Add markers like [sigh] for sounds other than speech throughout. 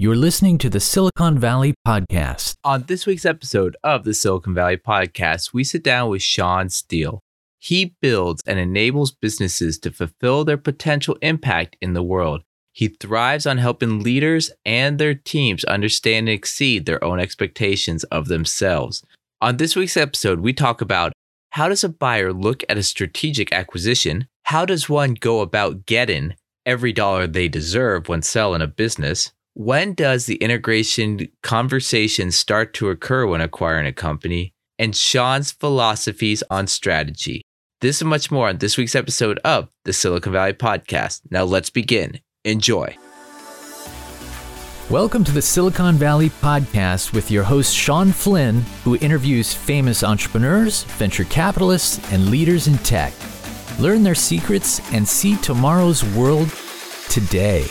You're listening to the Silicon Valley Podcast. On this week's episode of the Silicon Valley Podcast, we sit down with Sean Steele. He builds and enables businesses to fulfill their potential impact in the world. He thrives on helping leaders and their teams understand and exceed their own expectations of themselves. On this week's episode, we talk about how does a buyer look at a strategic acquisition? How does one go about getting every dollar they deserve when selling a business? When does the integration conversation start to occur when acquiring a company? And Sean's philosophies on strategy. This and much more on this week's episode of the Silicon Valley Podcast. Now let's begin. Enjoy. Welcome to the Silicon Valley Podcast with your host, Sean Flynn, who interviews famous entrepreneurs, venture capitalists, and leaders in tech. Learn their secrets and see tomorrow's world today.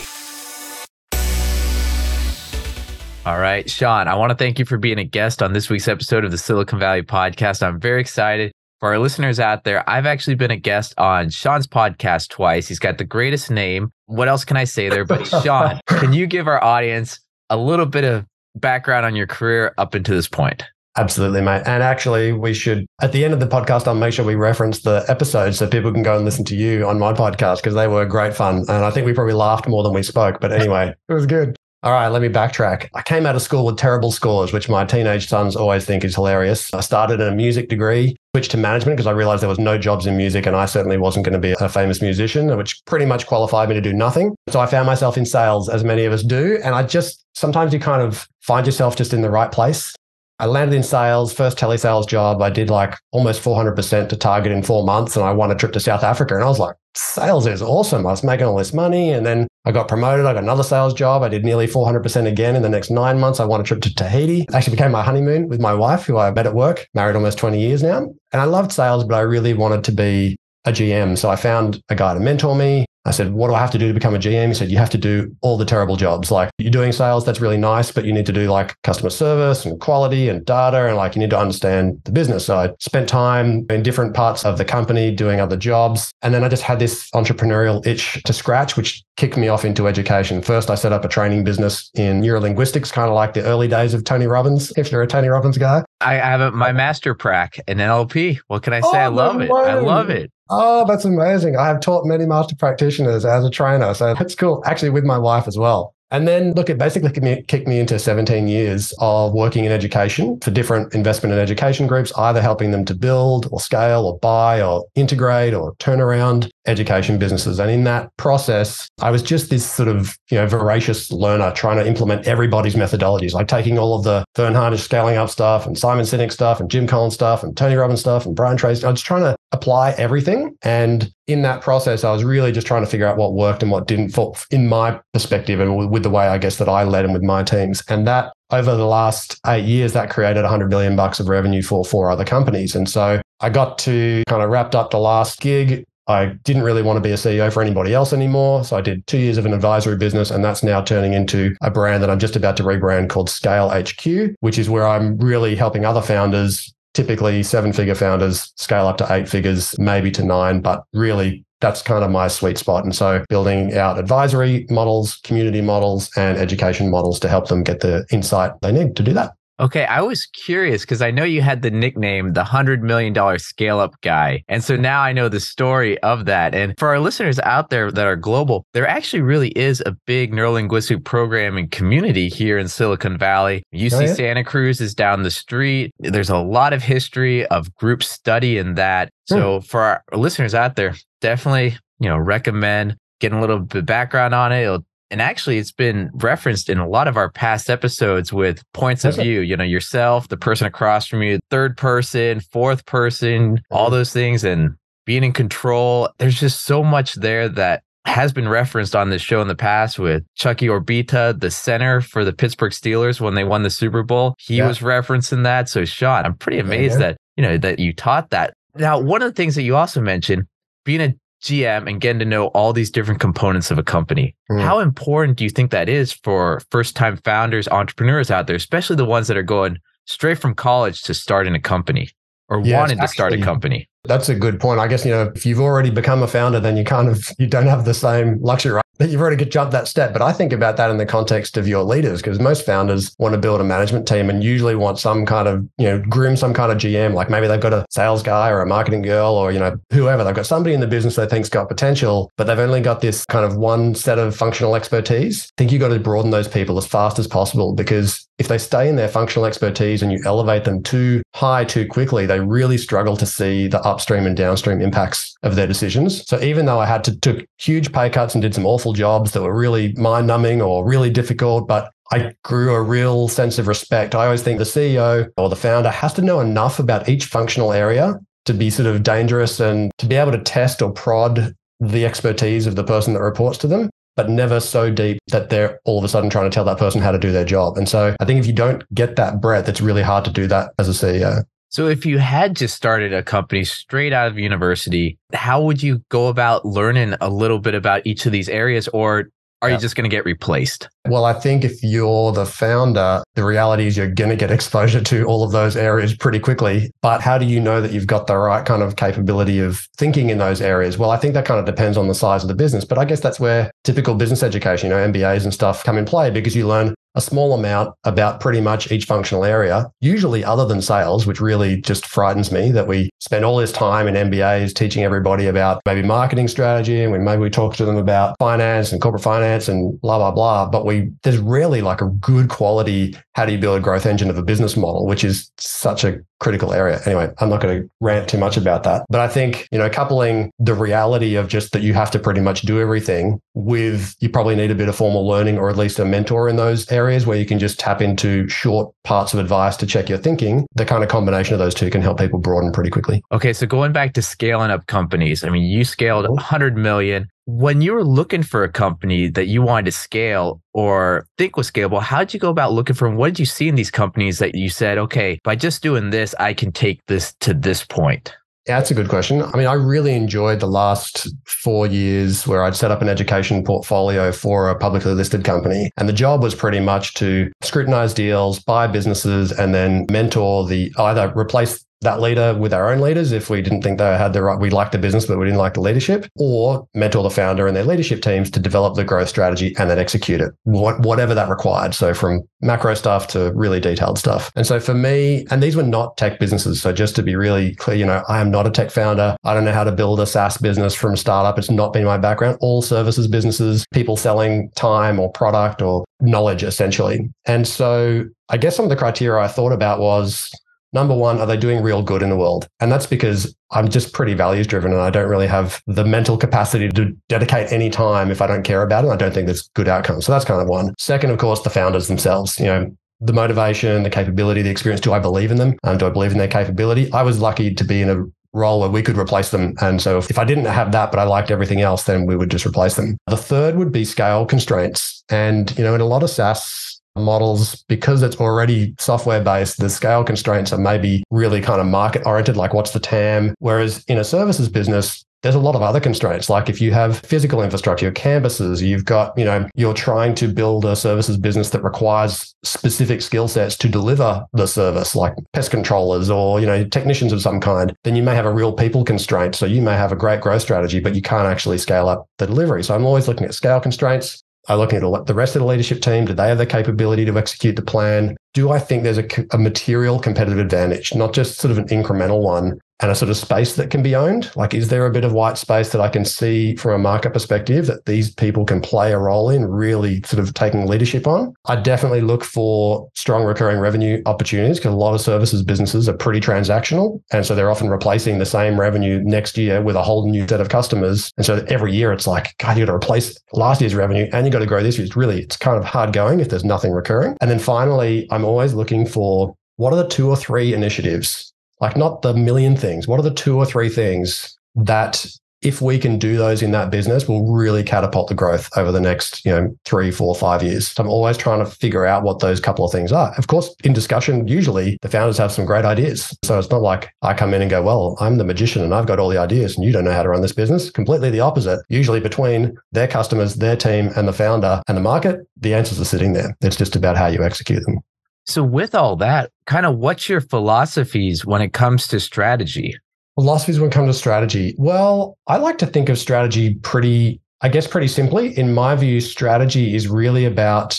All right, Sean, I want to thank you for being a guest on this week's episode of the Silicon Valley podcast. I'm very excited. For our listeners out there, I've actually been a guest on Sean's podcast twice. He's got the greatest name. What else can I say there? But [laughs] Sean, can you give our audience a little bit of background on your career up until this point? Absolutely, mate. And actually, we should, at the end of the podcast, I'll make sure we reference the episodes so people can go and listen to you on my podcast because they were great fun. And I think we probably laughed more than we spoke. But anyway, [laughs] it was good. All right, let me backtrack. I came out of school with terrible scores, which my teenage sons always think is hilarious. I started in a music degree, switched to management because I realized there was no jobs in music and I certainly wasn't going to be a famous musician, which pretty much qualified me to do nothing. So I found myself in sales, as many of us do. And I just sometimes you kind of find yourself just in the right place. I landed in sales, first telesales job. I did like almost 400% to target in four months and I won a trip to South Africa. And I was like, sales is awesome. I was making all this money. And then I got promoted. I got another sales job. I did nearly 400% again in the next nine months. I won a trip to Tahiti. It Actually became my honeymoon with my wife, who I met at work, married almost 20 years now. And I loved sales, but I really wanted to be a GM. So I found a guy to mentor me. I said, What do I have to do to become a GM? He said, You have to do all the terrible jobs. Like you're doing sales, that's really nice, but you need to do like customer service and quality and data. And like you need to understand the business. So I spent time in different parts of the company doing other jobs. And then I just had this entrepreneurial itch to scratch, which kicked me off into education. First, I set up a training business in neurolinguistics, kind of like the early days of Tony Robbins, if you're a Tony Robbins guy. I have a, my master prac in NLP. What can I say? Oh, I love it. I love it. Oh, that's amazing. I have taught many master practitioners as a trainer. So [laughs] that's cool. Actually, with my wife as well. And then look, it basically kicked me, into 17 years of working in education for different investment and education groups, either helping them to build or scale or buy or integrate or turn around education businesses. And in that process, I was just this sort of, you know, voracious learner trying to implement everybody's methodologies, like taking all of the Verne Harnish scaling up stuff and Simon Sinek stuff and Jim Collins stuff and Tony Robbins stuff and Brian Tracy. I was trying to apply everything. And in that process, I was really just trying to figure out what worked and what didn't for, in my perspective and with the way I guess that I led and with my teams. And that over the last eight years, that created 100 million bucks of revenue for four other companies. And so I got to kind of wrapped up the last gig. I didn't really want to be a CEO for anybody else anymore. So I did two years of an advisory business, and that's now turning into a brand that I'm just about to rebrand called Scale HQ, which is where I'm really helping other founders typically seven figure founders scale up to eight figures, maybe to nine, but really that's kind of my sweet spot. And so building out advisory models, community models, and education models to help them get the insight they need to do that. Okay, I was curious because I know you had the nickname the $100 million scale up guy. And so now I know the story of that. And for our listeners out there that are global, there actually really is a big neurolinguistic programming community here in Silicon Valley. UC oh, yeah? Santa Cruz is down the street. There's a lot of history of group study in that. Hmm. So for our listeners out there, definitely, you know, recommend getting a little bit background on it. It'll and actually it's been referenced in a lot of our past episodes with points of view you know yourself the person across from you third person fourth person all mm-hmm. those things and being in control there's just so much there that has been referenced on this show in the past with Chukky Okobi, the center for the Pittsburgh Steelers when they won the Super Bowl. He yeah. was referencing that. So Sean, I'm pretty amazed yeah, yeah. that, you know, that you taught that. Now, one of the things that you also mentioned, being a GM and getting to know all these different components of a company. Mm. How important do you think that is for first time founders, entrepreneurs out there, especially the ones that are going straight from college to starting a company or yes, wanting to start a company? That's a good point. I guess, you know, if you've already become a founder, then you kind of, you don't have the same luxury? That you've already jumped that step. But I think about that in the context of your leaders, because most founders want to build a management team and usually want some kind of, you know, groom some kind of GM. Like maybe they've got a sales guy or a marketing girl or, you know, whoever. They've got somebody in the business they think's got potential, but they've only got this kind of one set of functional expertise. I think you've got to broaden those people as fast as possible because if they stay in their functional expertise and you elevate them too high too quickly, they really struggle to see the upstream and downstream impacts of their decisions. So even though I had to took huge pay cuts and did some awful jobs that were really mind numbing or really difficult, but I grew a real sense of respect. I always think the CEO or the founder has to know enough about each functional area to be sort of dangerous and to be able to test or prod the expertise of the person that reports to them but never so deep that they're all of a sudden trying to tell that person how to do their job. And so I think if you don't get that breadth, it's really hard to do that as a CEO. So if you had just started a company straight out of university, how would you go about learning a little bit about each of these areas or are yeah. you just going to get replaced? Well, I think if you're the founder, the reality is you're going to get [laughs] exposure to all of those areas pretty quickly. But how do you know that you've got the right kind of capability of thinking in those areas? Well, I think that kind of depends on the size of the business. But I guess that's where typical business education, you know, MBAs and stuff come in play because you learn a small amount about pretty much each functional area, usually other than sales, which really just frightens me that we spend all this time in MBAs teaching everybody about maybe marketing strategy and we maybe we talk to them about finance and corporate finance and blah blah blah. But we there's rarely like a good quality how do you build a growth engine of a business model, which is such a critical area. Anyway, I'm not going to rant too much about that. But I think, you know, coupling the reality of just that you have to pretty much do everything with you probably need a bit of formal learning or at least a mentor in those areas where you can just tap into short parts of advice to check your thinking. The kind of combination of those two can help people broaden pretty quickly. Okay. So going back to scaling up companies, I mean, you scaled 100 million when you were looking for a company that you wanted to scale or think was scalable, how did you go about looking for them? What did you see in these companies that you said, okay, by just doing this, I can take this to this point? That's a good question. I mean, I really enjoyed the last four years where I'd set up an education portfolio for a publicly listed company. And the job was pretty much to scrutinize deals, buy businesses, and then mentor the either replace that leader with our own leaders if we didn't think they had the right, we liked the business, but we didn't like the leadership, or mentor the founder and their leadership teams to develop the growth strategy and then execute it, whatever that required. So from macro stuff to really detailed stuff. And so for me, and these were not tech businesses. So just to be really clear, you know, I am not a tech founder. I don't know how to build a SaaS business from startup. It's not been my background. All services businesses, people selling time or product or knowledge essentially. And so I guess some of the criteria I thought about was Number one, are they doing real good in the world? And that's because I'm just pretty values driven and I don't really have the mental capacity to dedicate any time if I don't care about it. I don't think there's good outcomes. So that's kind of one. Second, of course, the founders themselves, you know, the motivation, the capability, the experience. Do I believe in them? Um, do I believe in their capability? I was lucky to be in a role where we could replace them. And so if I didn't have that, but I liked everything else, then we would just replace them. The third would be scale constraints. And, you know, in a lot of SaaS models because it's already software based the scale constraints are maybe really kind of market oriented like what's the tam? Whereas in a services business there's a lot of other constraints. Like if you have physical infrastructure campuses you've got you know you're trying to build a services business that requires specific skill sets to deliver the service like pest controllers or you know technicians of some kind then you may have a real people constraint. So you may have a great growth strategy but you can't actually scale up the delivery. So i'm always looking at scale constraints I'm looking at the rest of the leadership team. Do they have the capability to execute the plan? Do I think there's a, a material competitive advantage, not just sort of an incremental one? And a sort of space that can be owned? Like, is there a bit of white space that I can see from a market perspective that these people can play a role in, really sort of taking leadership on? I definitely look for strong recurring revenue opportunities because a lot of services businesses are pretty transactional. And so they're often replacing the same revenue next year with a whole new set of customers. And so every year it's like, God, you got to replace last year's revenue and you got to grow this year. It's really, it's kind of hard going if there's nothing recurring. And then finally, I'm always looking for what are the two or three initiatives like not the million things. What are the two or three things that if we can do those in that business, will really catapult the growth over the next, you know, three, four, five years. So I'm always trying to figure out what those couple of things are. Of course, in discussion, usually the founders have some great ideas. So it's not like I come in and go, well, I'm the magician and I've got all the ideas and you don't know how to run this business. Completely the opposite. Usually between their customers, their team, and the founder and the market, the answers are sitting there. It's just about how you execute them. So, with all that, kind of what's your philosophies when it comes to strategy? Philosophies when it comes to strategy. Well, I like to think of strategy pretty I guess pretty simply, in my view, strategy is really about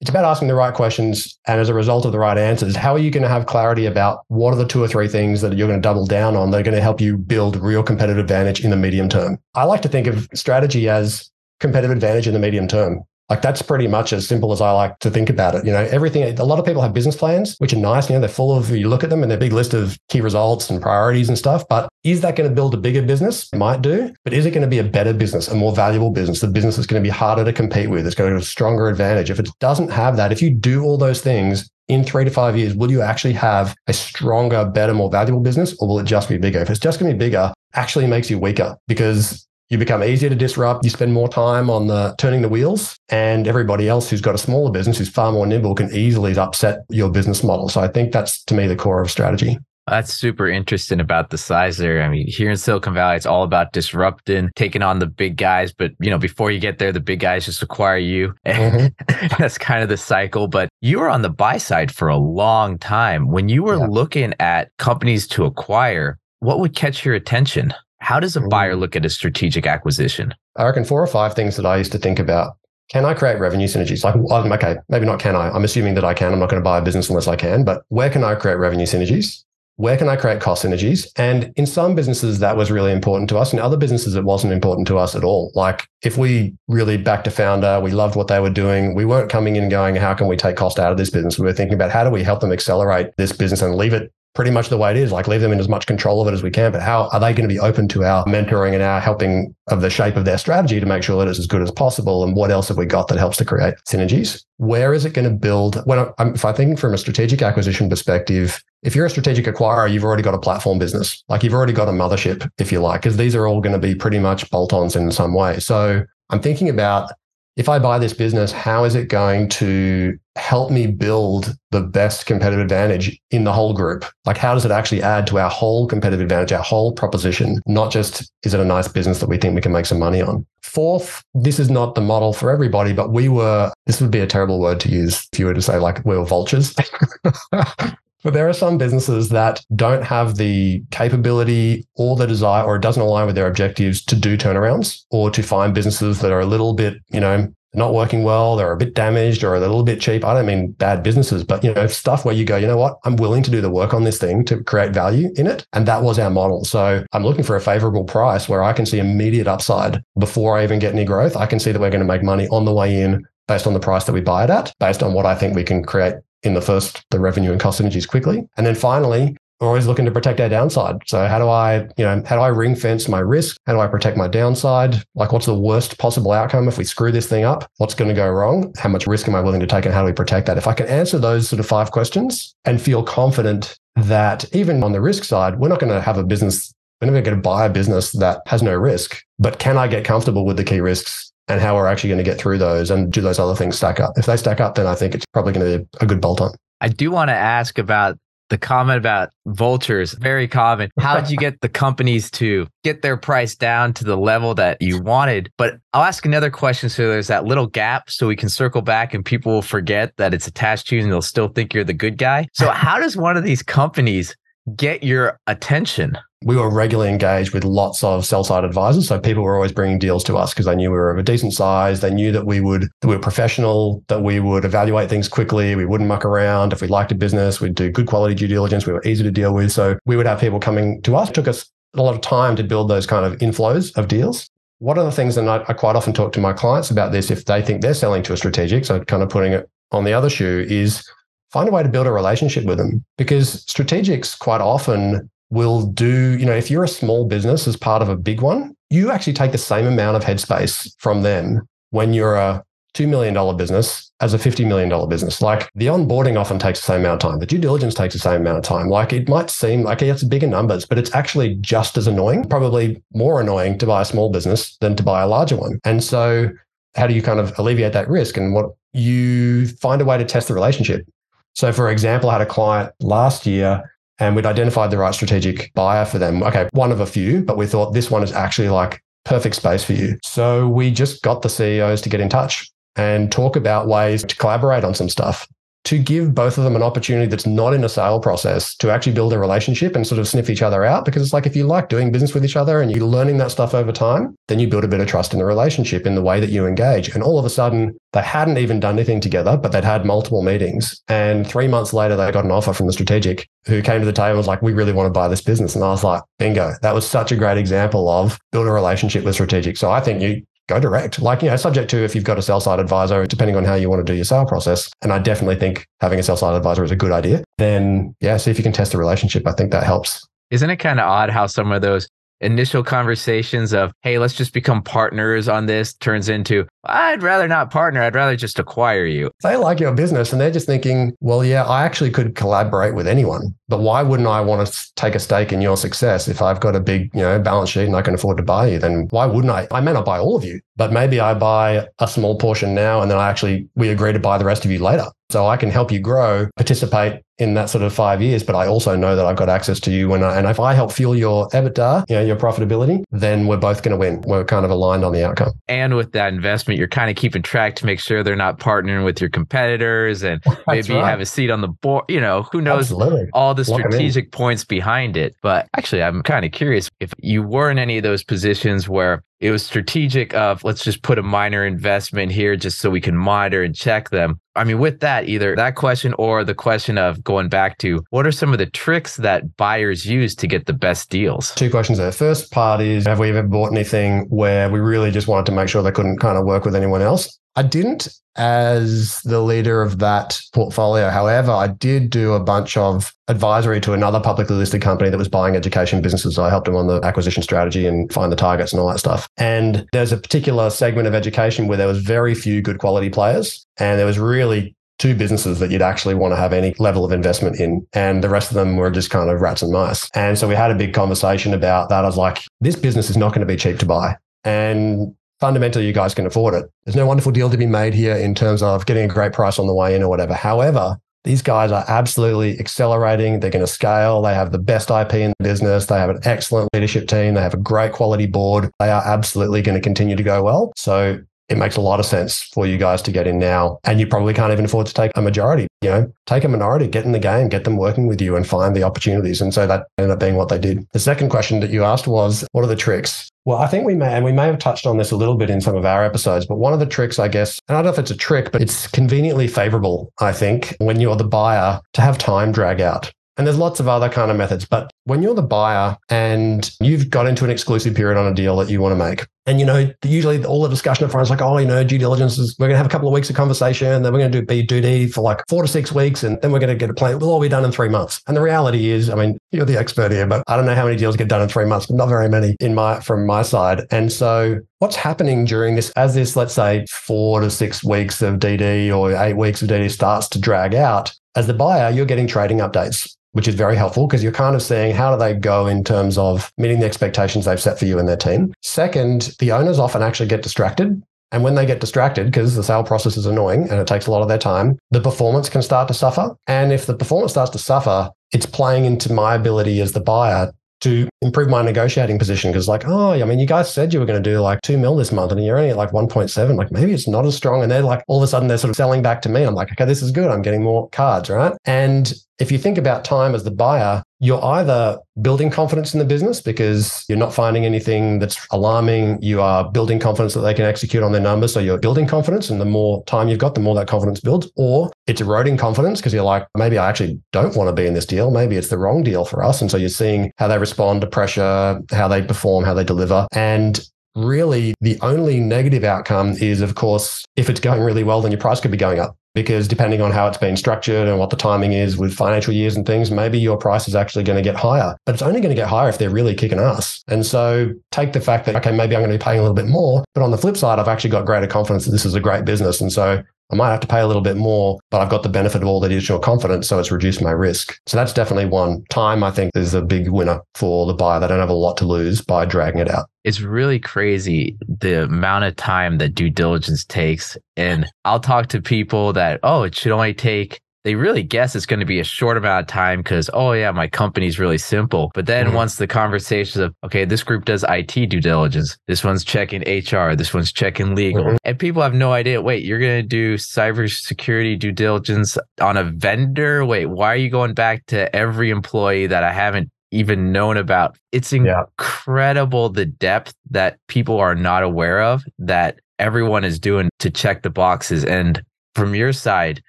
it's about asking the right questions and as a result of the right answers how are you going to have clarity about what are the two or three things that you're going to double down on that are going to help you build real competitive advantage in the medium term i like to think of strategy as competitive advantage in the medium term like that's pretty much as simple as I like to think about it. You know, everything, a lot of people have business plans, which are nice. You know, they're full of, you look at them and they're a big list of key results and priorities and stuff. But is that going to build a bigger business? It might do. But is it going to be a better business, a more valuable business, the business that's going to be harder to compete with? It's going to have a stronger advantage. If it doesn't have that, if you do all those things, in three to five years, will you actually have a stronger, better, more valuable business, or will it just be bigger? If it's just going to be bigger, actually makes you weaker because you become easier to disrupt. You spend more time on the turning the wheels, and everybody else who's got a smaller business who's far more nimble can easily upset your business model. So I think that's to me the core of strategy. That's super interesting about the size there. I mean, here in Silicon Valley, it's all about disrupting, taking on the big guys. But you know, before you get there, the big guys just acquire you. Mm-hmm. [laughs] that's kind of the cycle. But you were on the buy side for a long time. When you were yeah. looking at companies to acquire, what would catch your attention? How does a buyer mm. look at a strategic acquisition? I reckon four or five things that I used to think about. Can I create revenue synergies? Like, okay, maybe not can I? I'm assuming that I can. I'm not going to buy a business unless I can, but where can I create revenue synergies? Where can I create cost synergies? And in some businesses, that was really important to us. In other businesses, it wasn't important to us at all. Like, if we really backed a founder, we loved what they were doing, we weren't coming in and going, how can we take cost out of this business? We were thinking about how do we help them accelerate this business and leave it pretty much the way it is, like leave them in as much control of it as we can. But how are they going to be open to our mentoring and our helping of the shape of their strategy to make sure that it's as good as possible? And what else have we got that helps to create synergies? Where is it going to build? When I'm, if I think from a strategic acquisition perspective, if you're a strategic acquirer, you've already got a platform business. Like you've already got a mothership, if you like, because these are all going to be pretty much bolt ons in some way. So I'm thinking about if I buy this business, how is it going to help me build the best competitive advantage in the whole group? Like, how does it actually add to our whole competitive advantage, our whole proposition? Not just, is it a nice business that we think we can make some money on? Fourth, this is not the model for everybody, but we were, this would be a terrible word to use if you were to say, like, we were vultures. [laughs] But there are some businesses that don't have the capability or the desire, or it doesn't align with their objectives to do turnarounds or to find businesses that are a little bit, you know, not working well, they're a bit damaged or a little bit cheap. I don't mean bad businesses, but you know, stuff where you go, you know what, I'm willing to do the work on this thing to create value in it. And that was our model. So I'm looking for a favorable price where I can see immediate upside before I even get any growth. I can see that we're going to make money on the way in based on the price that we buy it at, based on what I think we can create in the first, the revenue and cost synergies quickly. And then finally, we're always looking to protect our downside. So how do I, you know, how do I ring fence my risk? How do I protect my downside? Like what's the worst possible outcome if we screw this thing up? What's going to go wrong? How much risk am I willing to take and how do we protect that? If I can answer those sort of five questions and feel confident that even on the risk side, we're not going to have a business, we're never going to buy a business that has no risk, but can I get comfortable with the key risks and how we're actually going to get through those and do those other things stack up. If they stack up, then I think it's probably going to be a good bolt on. I do want to ask about the comment about vultures. Very common. How did you get the companies to get their price down to the level that you wanted? But I'll ask another question so there's that little gap so we can circle back and people will forget that it's attached to you and they'll still think you're the good guy. So, how does one of these companies get your attention? we were regularly engaged with lots of sell side advisors. So people were always bringing deals to us because they knew we were of a decent size. They knew that we would, that we were professional, that we would evaluate things quickly. We wouldn't muck around. If we liked a business, we'd do good quality due diligence. We were easy to deal with. So we would have people coming to us. It took us a lot of time to build those kind of inflows of deals. One of the things that I, I quite often talk to my clients about this, if they think they're selling to a strategic, so kind of putting it on the other shoe, is find a way to build a relationship with them because strategics quite often will do, you know, if you're a small business as part of a big one, you actually take the same amount of headspace from them when you're a $2 million business as a $50 million business. Like the onboarding often takes the same amount of time. The due diligence takes the same amount of time. Like it might seem like it's bigger numbers, but it's actually just as annoying, probably more annoying to buy a small business than to buy a larger one. And so how do you kind of alleviate that risk? And what you find a way to test the relationship. So for example, I had a client last year and we'd identified the right strategic buyer for them. Okay, one of a few, but we thought this one is actually like perfect space for you. So we just got the CEOs to get in touch and talk about ways to collaborate on some stuff. To give both of them an opportunity that's not in a sale process to actually build a relationship and sort of sniff each other out. Because it's like if you like doing business with each other and you're learning that stuff over time, then you build a bit of trust in the relationship in the way that you engage. And all of a sudden, they hadn't even done anything together, but they'd had multiple meetings. And three months later, they got an offer from the strategic who came to the table and was like, We really want to buy this business. And I was like, Bingo. That was such a great example of build a relationship with strategic. So I think you go direct. Like, you know, subject to if you've got a sell side advisor, depending on how you want to do your sale process. And I definitely think having a sell side advisor is a good idea. Then, yeah, see if you can test the relationship. I think that helps. Isn't it kind of odd how some of those initial conversations of, hey, let's just become partners on this turns into, I'd rather not partner. I'd rather just acquire you. They like your business and they're just thinking, well, yeah, I actually could collaborate with anyone, but why wouldn't I want to take a stake in your success? If I've got a big, you know, balance sheet and I can afford to buy you, then why wouldn't I? I may not buy all of you, but maybe I buy a small portion now and then I actually, we agree to buy the rest of you later. So I can help you grow, participate in that sort of five years, but I also know that I've got access to you when I, and if I help fuel your EBITDA, you know, your profitability, then we're both going to win. We're kind of aligned on the outcome. And with that investment, you're kind of keeping track to make sure they're not partnering with your competitors and [laughs] maybe right. have a seat on the board. You know, who knows Absolutely. all the strategic points behind it. But actually, I'm kind of curious if you were in any of those positions where it was strategic of let's just put a minor investment here just so we can monitor and check them. I mean, with that, either that question or the question of going back to what are some of the tricks that buyers use to get the best deals? Two questions there. First part is Have we ever bought anything where we really just wanted to make sure they couldn't kind of work with anyone else? I didn't as the leader of that portfolio. However, I did do a bunch of advisory to another publicly listed company that was buying education businesses. I helped them on the acquisition strategy and find the targets and all that stuff. And there's a particular segment of education where there was very few good quality players. And there was really two businesses that you'd actually want to have any level of investment in. And the rest of them were just kind of rats and mice. And so we had a big conversation about that. I was like, this business is not going to be cheap to buy. And fundamentally you guys can afford it. There's no wonderful deal to be made here in terms of getting a great price on the way in or whatever. However, these guys are absolutely accelerating. They're going to scale. They have the best IP in the business. They have an excellent leadership team. They have a great quality board. They are absolutely going to continue to go well. So it makes a lot of sense for you guys to get in now. And you probably can't even afford to take a majority. You know, take a minority, get in the game, get them working with you and find the opportunities. And so that ended up being what they did. The second question that you asked was, what are the tricks? Well, I think we may, and we may have touched on this a little bit in some of our episodes, but one of the tricks, I guess, and I don't know if it's a trick, but it's conveniently favorable, I think, when you're the buyer to have time drag out. And there's lots of other kind of methods. But when you're the buyer and you've got into an exclusive period on a deal that you want to make, and you know, usually all the discussion up front is like, oh, you know, due diligence is we're gonna have a couple of weeks of conversation, then we're gonna do duty for like four to six weeks, and then we're gonna get a plan. We'll all be done in three months. And the reality is, I mean, you're the expert here, but I don't know how many deals get done in three months, but not very many in my from my side. And so what's happening during this as this, let's say, four to six weeks of DD or eight weeks of DD starts to drag out, as the buyer, you're getting trading updates which is very helpful because you're kind of seeing how do they go in terms of meeting the expectations they've set for you and their team. Second, the owners often actually get distracted. And when they get distracted, because the sale process is annoying and it takes a lot of their time, the performance can start to suffer. And if the performance starts to suffer, it's playing into my ability as the buyer to improve my negotiating position because like oh i mean you guys said you were going to do like 2 mil this month and you're only at like 1.7 like maybe it's not as strong. And they're like all of a sudden they're sort of selling back to me i'm like okay this is good. I'm getting more cards right? And if you think about time as the buyer, you're either building confidence in the business because you're not finding anything that's alarming. You are building confidence that they can execute on their numbers. So you're building confidence. And the more time you've got, the more that confidence builds. Or it's eroding confidence because you're like, maybe I actually don't want to be in this deal. Maybe it's the wrong deal for us. And so you're seeing how they respond to pressure, how they perform, how they deliver. And really the only negative outcome is, of course, if it's going really well, then your price could be going up because depending on how it's been structured and what the timing is with financial years and things, maybe your price is actually going to get higher. But it's only going to get higher if they're really kicking ass. And so take the fact that, okay, maybe I'm going to be paying a little bit more. But on the flip side, I've actually got greater confidence that this is a great business. And so I might have to pay a little bit more, but I've got the benefit of all the additional confidence. So it's reduced my risk. So that's definitely one. Time, I think, is a big winner for the buyer. They don't have a lot to lose by dragging it out. It's really crazy the amount of time that due diligence takes. And I'll talk to people that, oh, it should only take they really guess it's going to be a short amount of time because, oh, yeah, my company's really simple. But then mm-hmm. once the conversations of, okay, this group does IT due diligence, this one's checking HR, this one's checking legal, mm-hmm. and people have no idea, wait, you're going to do cybersecurity due diligence on a vendor? Wait, why are you going back to every employee that I haven't even known about? It's incredible yeah. the depth that people are not aware of that everyone is doing to check the boxes. And from your side,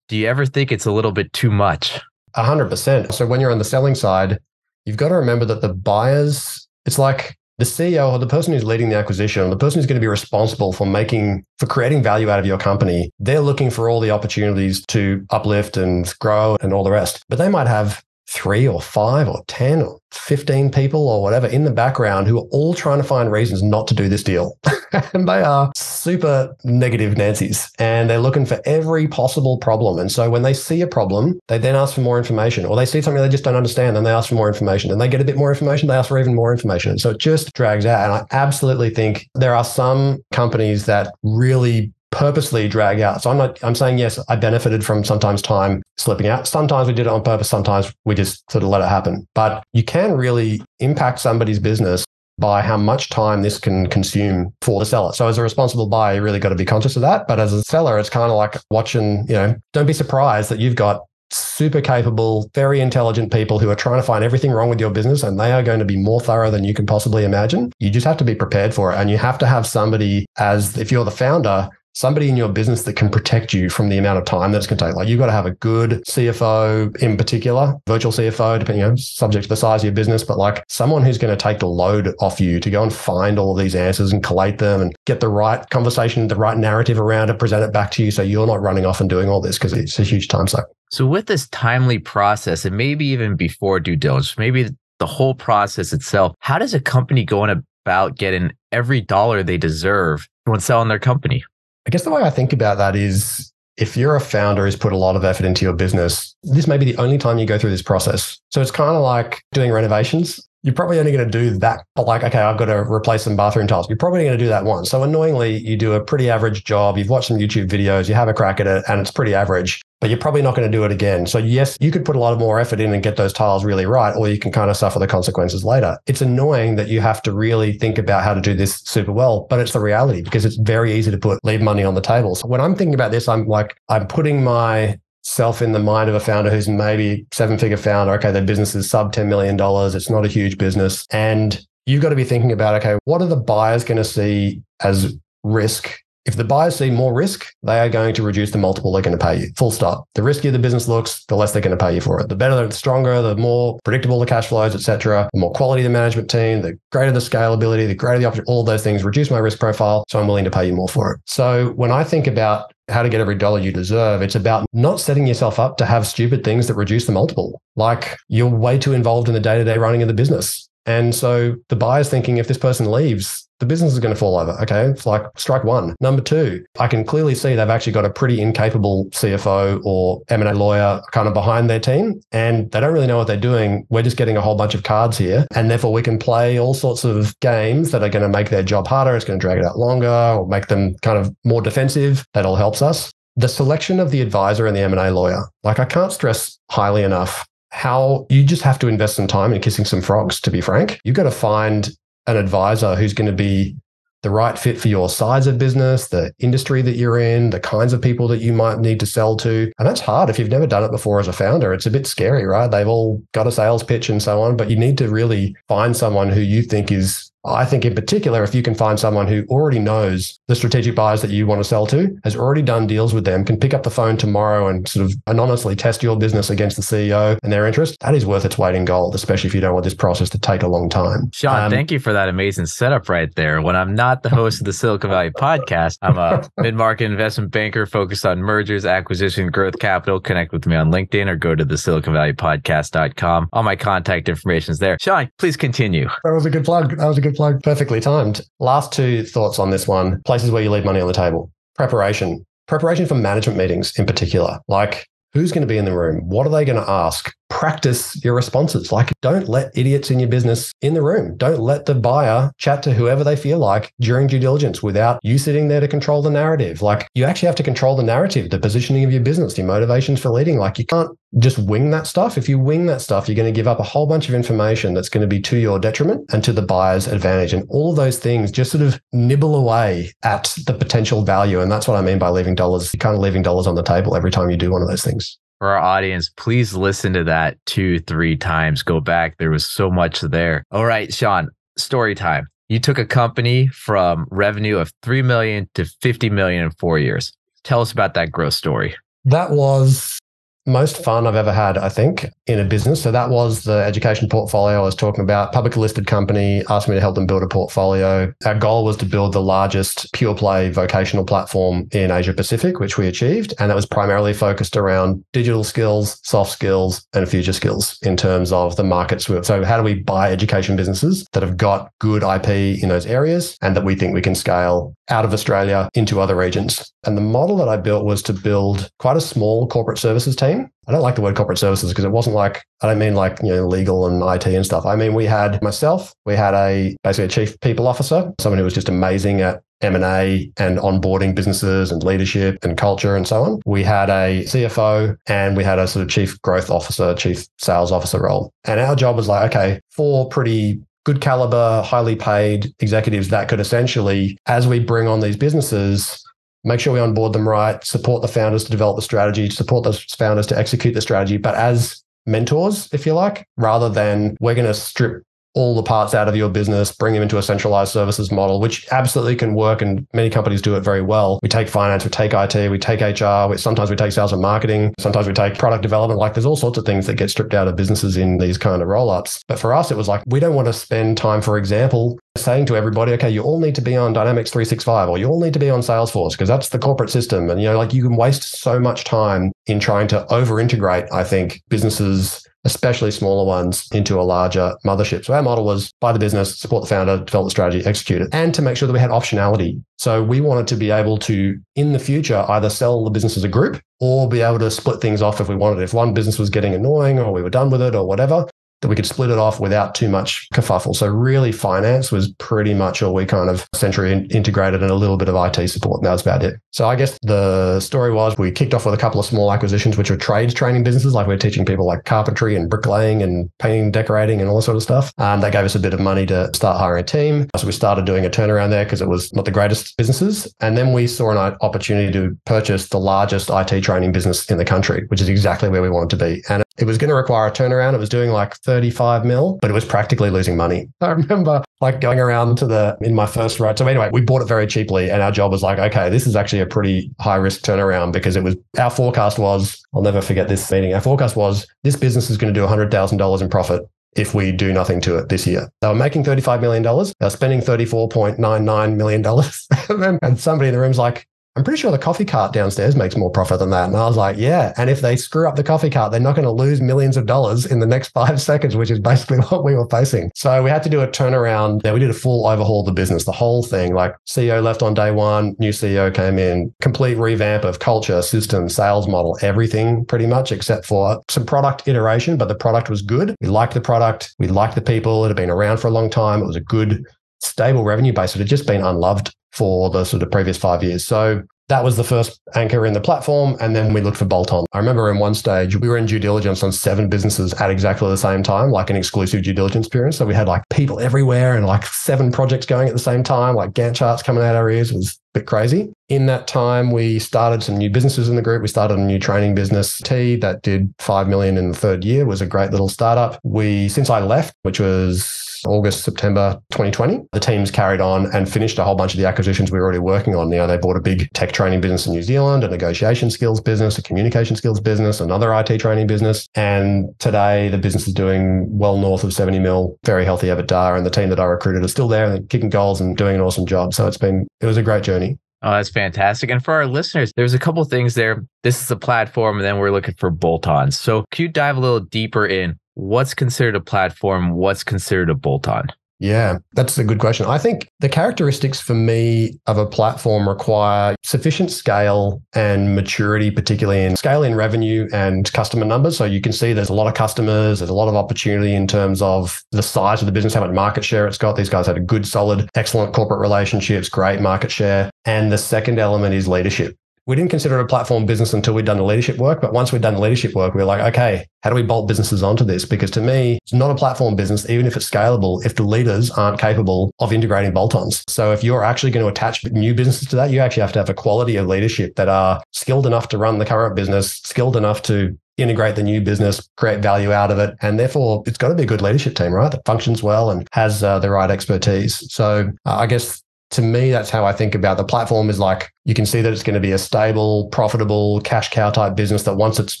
do you ever think it's a little bit too much? A hundred percent. So when you're on the selling side, you've got to remember that the buyers, it's like the CEO or the person who's leading the acquisition, the person who's going to be responsible for making, for creating value out of your company, they're looking for all the opportunities to uplift and grow and all the rest. But they might have three or five or 10 or 15 people or whatever in the background who are all trying to find reasons not to do this deal. [laughs] and they are super negative Nancy's and they're looking for every possible problem. And so when they see a problem, they then ask for more information or they see something they just don't understand and they ask for more information and they get a bit more information, they ask for even more information. And so it just drags out. And I absolutely think there are some companies that really purposely drag out. So I'm not, I'm saying, yes, I benefited from sometimes time slipping out. Sometimes we did it on purpose. Sometimes we just sort of let it happen. But you can really impact somebody's business by how much time this can consume for the seller. So as a responsible buyer, you really got to be conscious of that. But as a seller, it's kind of like watching, you know, don't be surprised that you've got super capable, very intelligent people who are trying to find everything wrong with your business and they are going to be more thorough than you can possibly imagine. You just have to be prepared for it. And you have to have somebody as if you're the founder somebody in your business that can protect you from the amount of time that it's going to take. Like you've got to have a good CFO in particular, virtual CFO, depending on subject to the size of your business, but like someone who's going to take the load off you to go and find all of these answers and collate them and get the right conversation, the right narrative around it, present it back to you. So you're not running off and doing all this because it's a huge time suck. So with this timely process and maybe even before due diligence, maybe the whole process itself, how does a company go about getting every dollar they deserve when selling their company? I guess the way I think about that is if you're a founder who's put a lot of effort into your business, this may be the only time you go through this process. So it's kind of like doing renovations you're probably only going to do that. Like, okay, I've got to replace some bathroom tiles. You're probably going to do that once. So annoyingly, you do a pretty average job. You've watched some YouTube videos, you have a crack at it, and it's pretty average. But you're probably not going to do it again. So yes, you could put a lot of more effort in and get those tiles really right, or you can kind of suffer the consequences later. It's annoying that you have to really think about how to do this super well, but it's the reality because it's very easy to put leave money on the table. So when I'm thinking about this, I'm like, I'm putting my self in the mind of a founder who's maybe seven figure founder. Okay, their business is sub $10 million. It's not a huge business. And you've got to be thinking about, okay, what are the buyers going to see as risk if the buyers see more risk, they are going to reduce the multiple they're going to pay you. Full stop. The riskier the business looks, the less they're going to pay you for it. The better, the stronger, the more predictable the cash flows, etc. The more quality the management team, the greater the scalability, the greater the opportunity. All those things reduce my risk profile, so I'm willing to pay you more for it. So when I think about how to get every dollar you deserve. It's about not setting yourself up to have stupid things that reduce the multiple. Like you're way too involved in the day to day running of the business. And so the buyer's thinking if this person leaves, the business is going to fall over. Okay. It's like strike one. Number two, I can clearly see they've actually got a pretty incapable CFO or M&A lawyer kind of behind their team and they don't really know what they're doing. We're just getting a whole bunch of cards here. And therefore we can play all sorts of games that are going to make their job harder. It's going to drag it out longer or make them kind of more defensive. That all helps us. The selection of the advisor and the M&A lawyer, like I can't stress highly enough how you just have to invest some time in kissing some frogs, to be frank. You've got to find an advisor who's going to be the right fit for your size of business, the industry that you're in, the kinds of people that you might need to sell to. And that's hard if you've never done it before as a founder. It's a bit scary, right? They've all got a sales pitch and so on, but you need to really find someone who you think is I think in particular, if you can find someone who already knows the strategic buyers that you want to sell to, has already done deals with them, can pick up the phone tomorrow and sort of anonymously test your business against the CEO and their interest, that is worth its weight in gold, especially if you don't want this process to take a long time. Sean, um, thank you for that amazing setup right there. When I'm not the host of the Silicon Valley podcast, I'm a [laughs] mid market investment banker focused on mergers, acquisition, growth capital. Connect with me on LinkedIn or go to the Silicon Valley podcast.com. All my contact information is there. Sean, please continue. That was a good plug. That was a good plug. Perfectly timed. Last two thoughts on this one places where you leave money on the table. Preparation. Preparation for management meetings in particular. Like Who's going to be in the room? What are they going to ask? Practice your responses. Like, don't let idiots in your business in the room. Don't let the buyer chat to whoever they feel like during due diligence without you sitting there to control the narrative. Like, you actually have to control the narrative, the positioning of your business, your motivations for leading. Like, you can't just wing that stuff. If you wing that stuff, you're going to give up a whole bunch of information that's going to be to your detriment and to the buyer's advantage. And all of those things just sort of nibble away at the potential value. And that's what I mean by leaving dollars, you're kind of leaving dollars on the table every time you do one of those things. For our audience, please listen to that two, three times. Go back. There was so much there. All right, Sean, story time. You took a company from revenue of 3 million to 50 million in four years. Tell us about that growth story. That was most fun I've ever had, I think, in a business. So that was the education portfolio I was talking about. Public listed company asked me to help them build a portfolio. Our goal was to build the largest pure play vocational platform in Asia Pacific, which we achieved. And that was primarily focused around digital skills, soft skills, and future skills in terms of the markets. So how do we buy education businesses that have got good IP in those areas and that we think we can scale out of Australia into other regions? And the model that I built was to build quite a small corporate services team I don't like the word corporate services because it wasn't like, I don't mean like, you know, legal and IT and stuff. I mean, we had myself, we had a basically a chief people officer, someone who was just amazing at M&A and onboarding businesses and leadership and culture and so on. We had a CFO and we had a sort of chief growth officer, chief sales officer role. And our job was like, okay, four pretty good caliber, highly paid executives that could essentially, as we bring on these businesses, make sure we onboard them right, support the founders to develop the strategy, support those founders to execute the strategy, but as mentors, if you like, rather than we're going to strip all the parts out of your business, bring them into a centralized services model, which absolutely can work. And many companies do it very well. We take finance, we take IT, we take HR, we, sometimes we take sales and marketing, sometimes we take product development. Like there's all sorts of things that get stripped out of businesses in these kind of roll ups. But for us, it was like, we don't want to spend time, for example, saying to everybody, okay, you all need to be on Dynamics 365 or you all need to be on Salesforce because that's the corporate system. And, you know, like you can waste so much time in trying to over integrate, I think, businesses especially smaller ones, into a larger mothership. So our model was buy the business, support the founder, develop the strategy, execute it, and to make sure that we had optionality. So we wanted to be able to, in the future, either sell the business as a group or be able to split things off if we wanted. If one business was getting annoying or we were done with it or whatever, that we could split it off without too much kerfuffle. So really finance was pretty much all we kind of centrally integrated and a little bit of IT support. And that was about it. So I guess the story was we kicked off with a couple of small acquisitions, which were trades training businesses. Like we are teaching people like carpentry and bricklaying and painting, decorating and all that sort of stuff. And that gave us a bit of money to start hiring a team. So we started doing a turnaround there because it was not the greatest businesses. And then we saw an opportunity to purchase the largest IT training business in the country, which is exactly where we wanted to be. And it was going to require a turnaround. It was doing like 35 mil, but it was practically losing money. [laughs] I remember like going around to the in my first ride. So anyway, we bought it very cheaply, and our job was like, okay, this is actually a pretty high risk turnaround because it was our forecast was. I'll never forget this meeting. Our forecast was this business is going to do hundred thousand dollars in profit if we do nothing to it this year. They were making $35 million. They were spending $34.99 million. [laughs] and somebody in the room's like, I'm pretty sure the coffee cart downstairs makes more profit than that. And I was like, yeah. And if they screw up the coffee cart, they're not going to lose millions of dollars in the next [laughs] five seconds, which is basically [laughs] what we were facing. So we had to do a turnaround. Yeah, we did a full overhaul of the business, the whole thing. Like CEO left on day one, new CEO came in, complete revamp of culture, system, sales model, everything pretty much, except for some product iteration. But the product was good. We liked the product. We liked the people. It had been around for a long time. It was a good stable revenue base. that had just been unloved for the sort of previous five years. So that was the first anchor in the platform. And then we looked for bolt on. I remember in one stage, we were in due diligence on seven businesses at exactly the same time, like an exclusive due diligence period. So we had like people everywhere and like seven projects going at the same time, like Gantt charts coming out our ears. It was a bit crazy. In that time, we started some new businesses in the group. We started a new training business, T, that did 5 million in the third year, was a great little startup. We, since I left, which was August, September 2020. The teams carried on and finished a whole bunch of the acquisitions we were already working on. You know, they bought a big tech training business in New Zealand, a negotiation skills business, a communication skills business, another IT training business. And today the business is doing well north of 70 mil, very healthy EBITDA. And the team that I recruited is still there and kicking goals and doing an awesome job. So it's been, it was a great journey. Oh, that's fantastic. And for our listeners, there's a couple things there. This is a platform, and then we're looking for bolt ons. So, could you dive a little deeper in what's considered a platform, what's considered a bolt on? Yeah, that's a good question. I think the characteristics for me of a platform require sufficient scale and maturity, particularly in scale in revenue and customer numbers. So you can see there's a lot of customers, there's a lot of opportunity in terms of the size of the business, how much market share it's got. These guys had a good, solid, excellent corporate relationships, great market share. And the second element is leadership we didn't consider it a platform business until we'd done the leadership work. But once we'd done the leadership work, we were like, okay, how do we bolt businesses onto this? Because to me, it's not a platform business, even if it's scalable, if the leaders aren't capable of integrating bolt ons. So if you're actually going to attach new businesses to that, you actually have to have a quality of leadership that are skilled enough to run the current business, skilled enough to integrate the new business, create value out of it. And therefore, it's got to be a good leadership team, right? That functions well and has uh, the right expertise. So uh, I guess to me, that's how I think about the platform is like you can see that it's going to be a stable, profitable, cash cow type business that once it's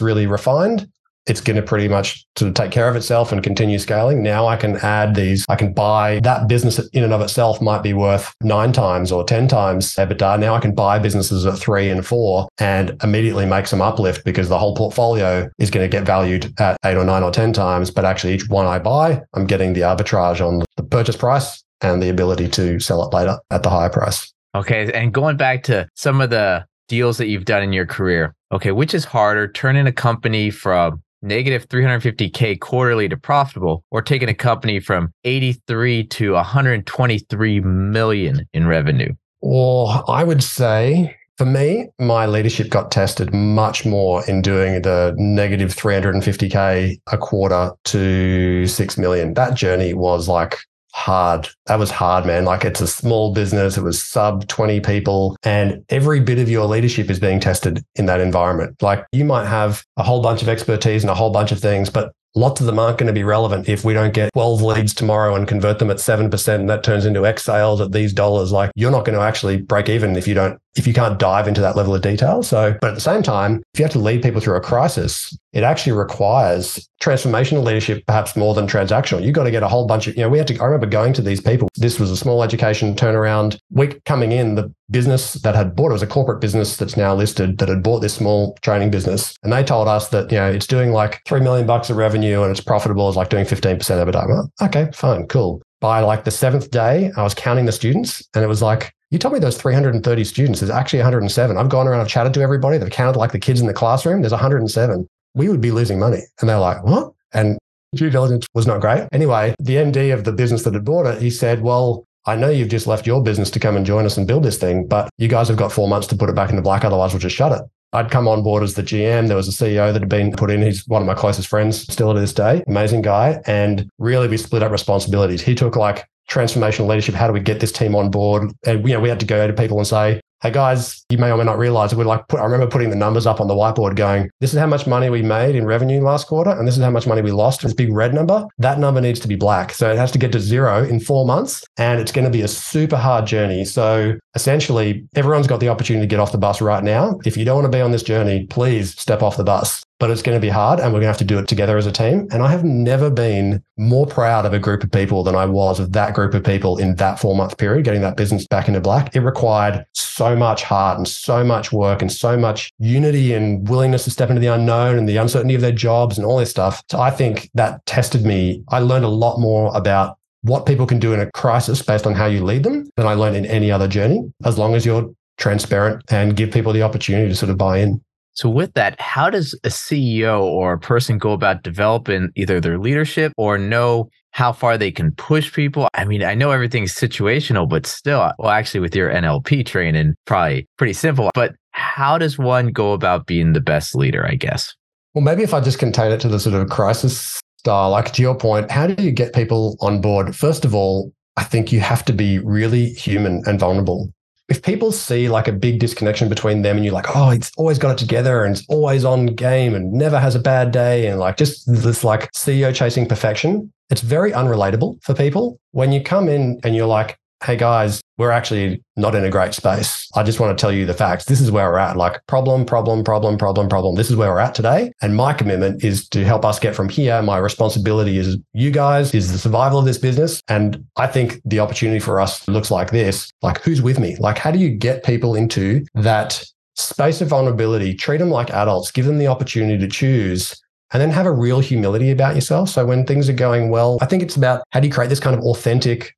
really refined, it's going to pretty much sort of take care of itself and continue scaling. Now I can add these, I can buy that business in and of itself might be worth nine times or 10 times EBITDA. Now I can buy businesses at three and four and immediately make some uplift because the whole portfolio is going to get valued at eight or nine or 10 times. But actually, each one I buy, I'm getting the arbitrage on the purchase price and the ability to sell it later at the higher price. Okay. And going back to some of the deals that you've done in your career, okay, which is harder, turning a company from negative 350K quarterly to profitable or taking a company from 83 to 123 million in revenue? Well, I would say for me, my leadership got tested much more in doing the negative 350K a quarter to 6 million. That journey was like hard. That was hard, man. Like it's a small business. It was sub 20 people and every bit of your leadership is being tested in that environment. Like you might have a whole bunch of expertise and a whole bunch of things, but lots of them aren't going to be relevant if we don't get 12 leads tomorrow and convert them at 7% and that turns into X sales at these dollars. Like you're not going to actually break even if you don't if you can't dive into that level of detail. So, but at the same time, if you have to lead people through a crisis, it actually requires transformational leadership, perhaps more than transactional. You've got to get a whole bunch of, you know, we had to, I remember going to these people. This was a small education turnaround week coming in. The business that had bought it was a corporate business that's now listed that had bought this small training business. And they told us that, you know, it's doing like 3 million bucks of revenue and it's profitable It's like doing 15% EBITDA. Well, okay, fine, cool. By like the seventh day, I was counting the students and it was like, you told me those 330 students. There's actually 107. I've gone around, I've chatted to everybody. They've counted like the kids in the classroom. There's 107. We would be losing money. And they're like, what? And due diligence was not great. Anyway, the MD of the business that had bought it, he said, well, I know you've just left your business to come and join us and build this thing, but you guys have got four months to put it back in the black. Otherwise, we'll just shut it. I'd come on board as the GM. There was a CEO that had been put in. He's one of my closest friends still to this day. Amazing guy. And really, we split up responsibilities. He took like transformational leadership. How do we get this team on board? And you know, we had to go to people and say, hey guys, you may or may not realize we're like, put, I remember putting the numbers up on the whiteboard going, this is how much money we made in revenue last quarter, and this is how much money we lost. This big red number, that number needs to be black. So it has to get to zero in four months, and it's going to be a super hard journey. So essentially, everyone's got the opportunity to get off the bus right now. If you don't want to be on this journey, please step off the bus but it's going to be hard and we're going to have to do it together as a team. And I have never been more proud of a group of people than I was of that group of people in that four month period, getting that business back into black. It required so much heart and so much work and so much unity and willingness to step into the unknown and the uncertainty of their jobs and all this stuff. So I think that tested me. I learned a lot more about what people can do in a crisis based on how you lead them than I learned in any other journey, as long as you're transparent and give people the opportunity to sort of buy in. So, with that, how does a CEO or a person go about developing either their leadership or know how far they can push people? I mean, I know everything's situational, but still, uh, well, actually, with your NLP training, probably pretty simple. But how does one go about being the best leader, I guess? Well, maybe if I just contain it to the sort of crisis style, like to your point, how do you get people on board? First of all, I think you have to be really human and vulnerable if people see like a big disconnection between them and you're like, oh, it's always got it together and it's always on game and never has a bad day and like just this like CEO chasing perfection, it's very unrelatable for people. When you come in and you're like, hey guys, we're actually not in a great space. I just want to tell you the facts. This is where we're at. Like problem, problem, problem, problem, problem. This is where we're at today. And my commitment is to help us get from here. My responsibility is you guys, is the survival of this business. And I think the opportunity for us looks like this. Like who's with me? Like how do you get people into that space of vulnerability? Treat them like adults, give them the opportunity to choose and then have a real humility about yourself. So when things are going well, I think it's about how do you create this kind of authentic,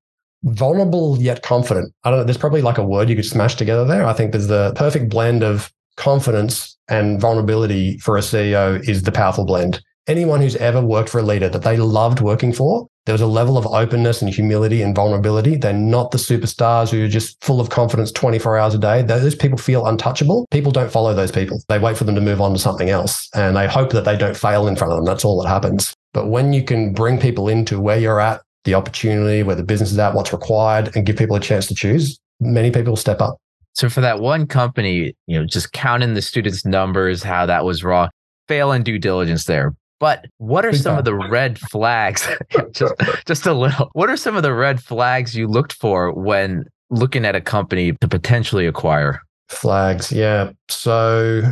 vulnerable yet confident. I don't know. There's probably like a word you could smash together there. I think there's the perfect blend of confidence and vulnerability for a CEO is the powerful blend. Anyone who's ever worked for a leader that they loved working for, there was a level of openness and humility and vulnerability. They're not the superstars who are just full of confidence 24 hours a day. Those people feel untouchable. People don't follow those people. They wait for them to move on to something else and they hope that they don't fail in front of them. That's all that happens. But when you can bring people into where you're at, the opportunity, where the business is at, what's required, and give people a chance to choose, many people step up. So for that one company, you know, just counting the students' numbers, how that was raw, fail in due diligence there. But what are some of the red flags? [laughs] just, just a little. What are some of the red flags you looked for when looking at a company to potentially acquire? Flags, yeah. So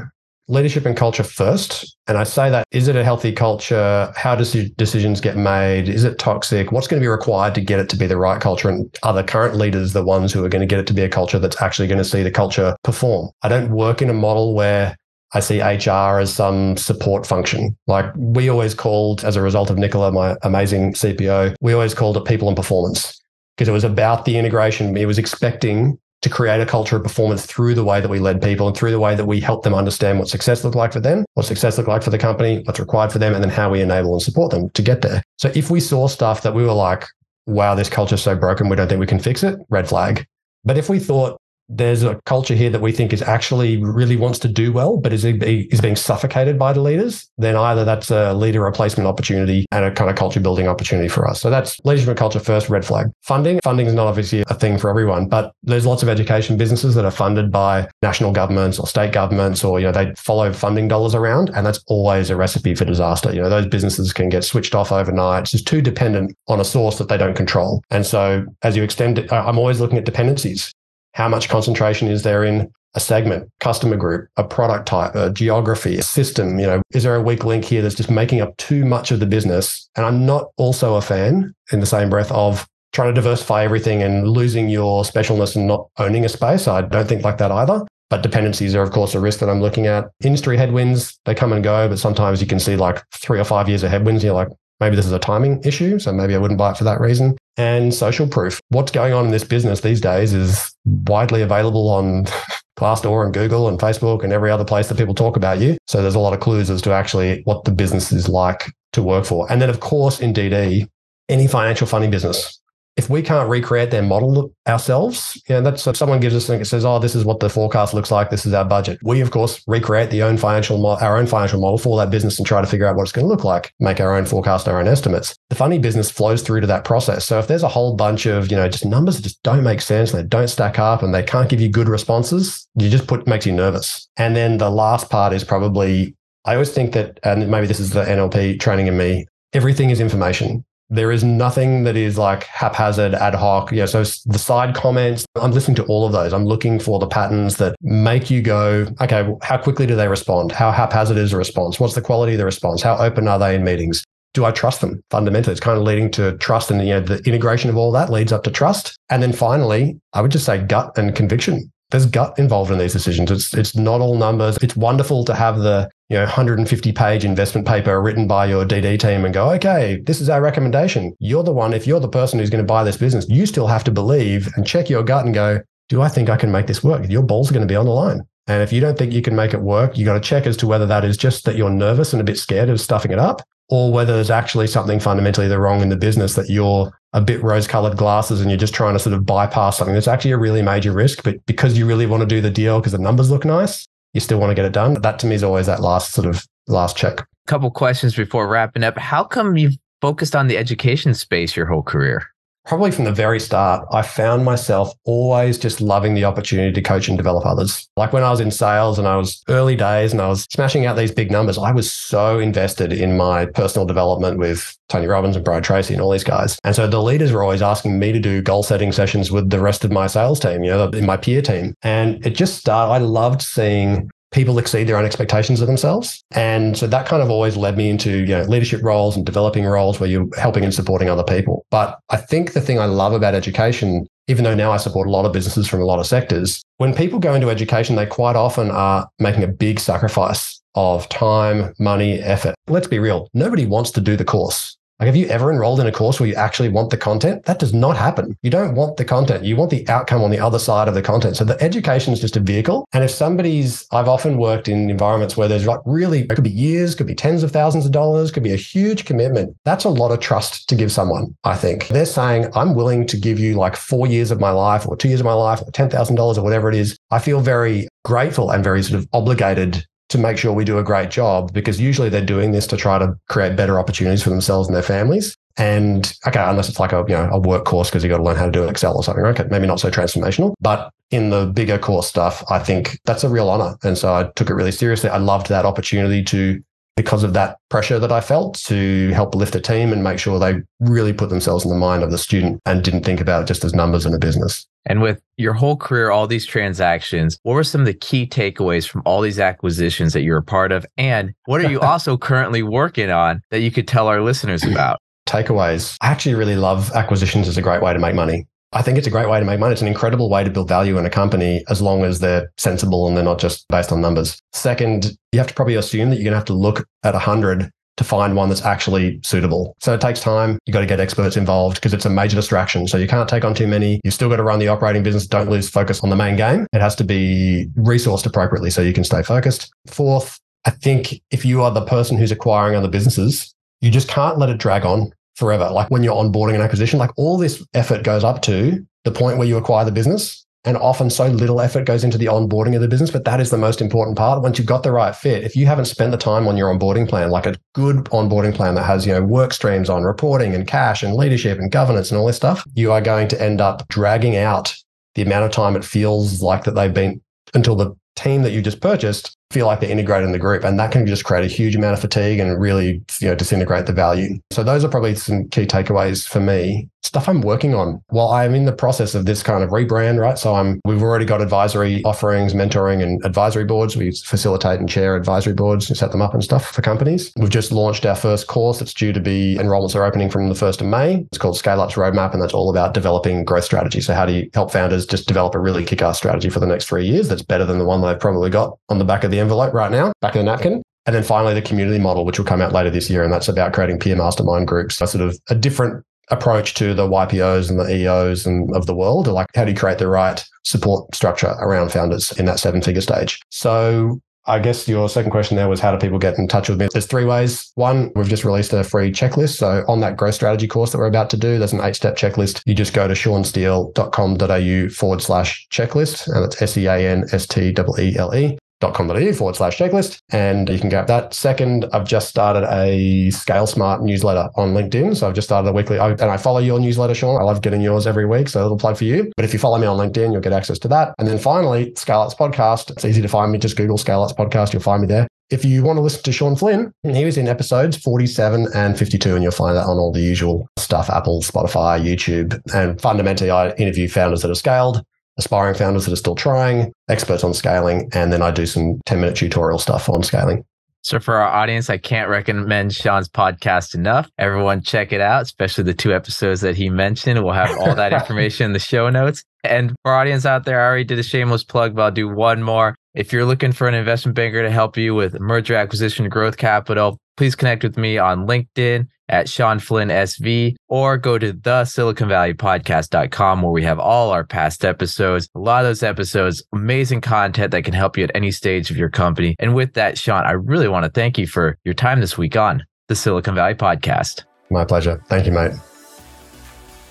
leadership and culture first. And I say that is it a healthy culture? How does decisions get made? Is it toxic? What's going to be required to get it to be the right culture? And are the current leaders the ones who are going to get it to be a culture that's actually going to see the culture perform? I don't work in a model where I see HR as some support function. Like we always called, as a result of Nicola, my amazing CPO, we always called it people and performance because it was about the integration. It was expecting to create a culture of performance through the way that we led people and through the way that we help them understand what success looked like for them, what success looked like for the company, what's required for them, and then how we enable and support them to get there. So if we saw stuff that we were like, wow, this culture's so broken, we don't think we can fix it, red flag. But if we thought there's a culture here that we think is actually really wants to do well, but is is being suffocated by the leaders, then either that's a leader replacement opportunity and a kind of culture building opportunity for us. So that's leadership and culture first, red flag. Funding. Funding is not obviously a thing for everyone, but there's lots of education businesses that are funded by national governments or state governments, or you know they follow funding dollars around, and that's always a recipe for disaster. You know those businesses can get switched off overnight. It's just too dependent on a source that they don't control. And so as you extend it, I'm always looking at dependencies. How much concentration is there in a segment, customer group, a product type, a geography, a system? You know, is there a weak link here that's just making up too much of the business? And I'm not also a fan in the same breath of trying to diversify everything and losing your specialness and not owning a space. I don't think like that either. But dependencies are, of course, a risk that I'm looking at. Industry headwinds, they come and go, but sometimes you can see like three or five years of headwinds. You're like, maybe this is a timing issue. So maybe I wouldn't buy it for that reason and social proof. What's going on in this business these days is widely available on [laughs] Glassdoor and Google and Facebook and every other place that people talk about you. So there's a lot of clues as to actually what the business is like to work for. And then, of course, in DD, any financial funding business, if we can't recreate their model ourselves, you know, that's if someone gives us that says, "Oh, this is what the forecast looks like. This is our budget." We, of course, recreate the own financial mo- our own financial model for that business and try to figure out what it's going to look like. Make our own forecast, our own estimates. The funny business flows through to that process. So if there's a whole bunch of you know just numbers that just don't make sense, and they don't stack up, and they can't give you good responses, you just put makes you nervous. And then the last part is probably I always think that, and maybe this is the NLP training in me. Everything is information there is nothing that is like haphazard, ad hoc. Yeah. So the side comments, I'm listening to all of those. I'm looking for the patterns that make you go, okay, how quickly do they respond? How haphazard is the response? What's the quality of the response? How open are they in meetings? Do I trust them? Fundamentally, it's kind of leading to trust, and you know the integration of all that leads up to trust. And then finally, I would just say gut and conviction there's gut involved in these decisions. It's it's not all numbers. It's wonderful to have the you know 150 page investment paper written by your DD team and go, okay, this is our recommendation. You're the one. If you're the person who's going to buy this business, you still have to believe and check your gut and go, do I think I can make this work? Your balls are going to be on the line. And if you don't think you can make it work, you got to check as to whether that is just that you're nervous and a bit scared of stuffing it up, or whether there's actually something fundamentally the wrong in the business that you're a bit rose colored glasses and you're just trying to sort of bypass something that's actually a really major risk. But because you really want to do the deal because the numbers look nice, you still want to get it done. That to me is always that last sort of last check. Couple questions before wrapping up. How come you've focused on the education space your whole career? Probably from the very start, I found myself always just loving the opportunity to coach and develop others. Like when I was in sales and I was early days and I was smashing out these big numbers, I was so invested in my personal development with Tony Robbins and Brian Tracy and all these guys. And so the leaders were always asking me to do goal setting sessions with the rest of my sales team, you know, in my peer team. And it just started, I loved seeing people exceed their own expectations of themselves. And so that kind of always led me into, you know, leadership roles and developing roles where you're helping and supporting other people. But I think the thing I love about education, even though now I support a lot of businesses from a lot of sectors, when people go into education, they quite often are making a big sacrifice of time, money, effort. Let's be real. Nobody wants to do the course. Like, have you ever enrolled in a course where you actually want the content? That does not happen. You don't want the content. You want the outcome on the other side of the content. So the education is just a vehicle. And if somebody's, I've often worked in environments where there's like really, it could be years, could be tens of thousands of dollars, could be a huge commitment. That's a lot of trust to give someone, I think. They're saying, I'm willing to give you like four years of my life or two years of my life or $10,000 or whatever it is. I feel very grateful and very sort of obligated to make sure we do a great job because usually they're doing this to try to create better opportunities for themselves and their families. And okay, unless it's like a you know a work course because you got to learn how to do Excel or something, okay, maybe not so transformational. But in the bigger course stuff, I think that's a real honor. And so I took it really seriously. I loved that opportunity to because of that pressure that I felt to help lift a team and make sure they really put themselves in the mind of the student and didn't think about it just as numbers in a business. And with your whole career, all these transactions, what were some of the key takeaways from all these acquisitions that you're a part of? And what are you [laughs] also currently working on that you could tell our listeners about? Takeaways. I actually really love acquisitions as a great way to make money. I think it's a great way to make money. It's an incredible way to build value in a company as long as they're sensible and they're not just based on numbers. Second, you have to probably assume that you're going to have to look at 100 to find one that's actually suitable. So it takes time. You got to get experts involved because it's a major distraction. So you can't take on too many. You've still got to run the operating business. Don't lose focus on the main game. It has to be resourced appropriately so you can stay focused. Fourth, I think if you are the person who's acquiring other businesses, you just can't let it drag on forever. Like when you're onboarding an acquisition, like all this effort goes up to the point where you acquire the business. And often so little effort goes into the onboarding of the business, but that is the most important part. Once you've got the right fit, if you haven't spent the time on your onboarding plan, like a good onboarding plan that has, you know, work streams on reporting and cash and leadership and governance and all this stuff, you are going to end up dragging out the amount of time it feels like that they've been until the team that you just purchased feel like they're integrated in the group. And that can just create a huge amount of fatigue and really, you know, disintegrate the value. So those are probably some key takeaways for me. Stuff I'm working on while I'm in the process of this kind of rebrand, right? So I'm we've already got advisory offerings, mentoring and advisory boards. We facilitate and chair advisory boards and set them up and stuff for companies. We've just launched our first course it's due to be enrollments are opening from the 1st of May. It's called ScaleUps Roadmap, and that's all about developing growth strategy. So how do you help founders just develop a really kick-ass strategy for the next three years that's better than the one they've probably got on the back of the envelope right now, back of the napkin. And then finally, the community model, which will come out later this year. And that's about creating peer mastermind groups, a sort of a different approach to the YPOs and the EOs and of the world. Like, how do you create the right support structure around founders in that seven figure stage? So, I guess your second question there was how do people get in touch with me? There's three ways. One, we've just released a free checklist. So on that growth strategy course that we're about to do, there's an eight step checklist. You just go to seansteele.com.au forward slash checklist. And it's S E A N S T E E L E com.au forward slash checklist. And you can grab that. Second, I've just started a ScaleSmart newsletter on LinkedIn. So I've just started a weekly, and I follow your newsletter, Sean. I love getting yours every week. So a little plug for you. But if you follow me on LinkedIn, you'll get access to that. And then finally, ScaleUps podcast. It's easy to find me. Just Google ScaleUps podcast. You'll find me there. If you want to listen to Sean Flynn, he was in episodes 47 and 52, and you'll find that on all the usual stuff Apple, Spotify, YouTube. And fundamentally, I interview founders that are scaled aspiring founders that are still trying, experts on scaling, and then I do some 10 minute tutorial stuff on scaling. So, for our audience, I can't recommend Sean's podcast enough. Everyone, check it out, especially the two episodes that he mentioned. We'll have all that [laughs] information in the show notes. And for our audience out there, I already did a shameless plug, but I'll do one more. If you're looking for an investment banker to help you with merger acquisition growth capital, please connect with me on LinkedIn at Sean Flynn SV or go to the Silicon Valley podcast.com where we have all our past episodes. A lot of those episodes, amazing content that can help you at any stage of your company. And with that, Sean, I really want to thank you for your time this week on the Silicon Valley podcast. My pleasure. Thank you, mate.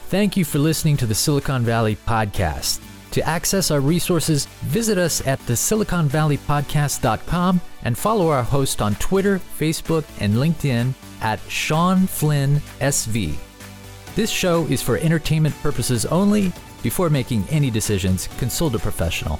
Thank you for listening to the Silicon Valley podcast. To access our resources, visit us at the siliconvalleypodcast.com and follow our host on Twitter, Facebook, and LinkedIn at Sean Flynn SV. This show is for entertainment purposes only. Before making any decisions, consult a professional.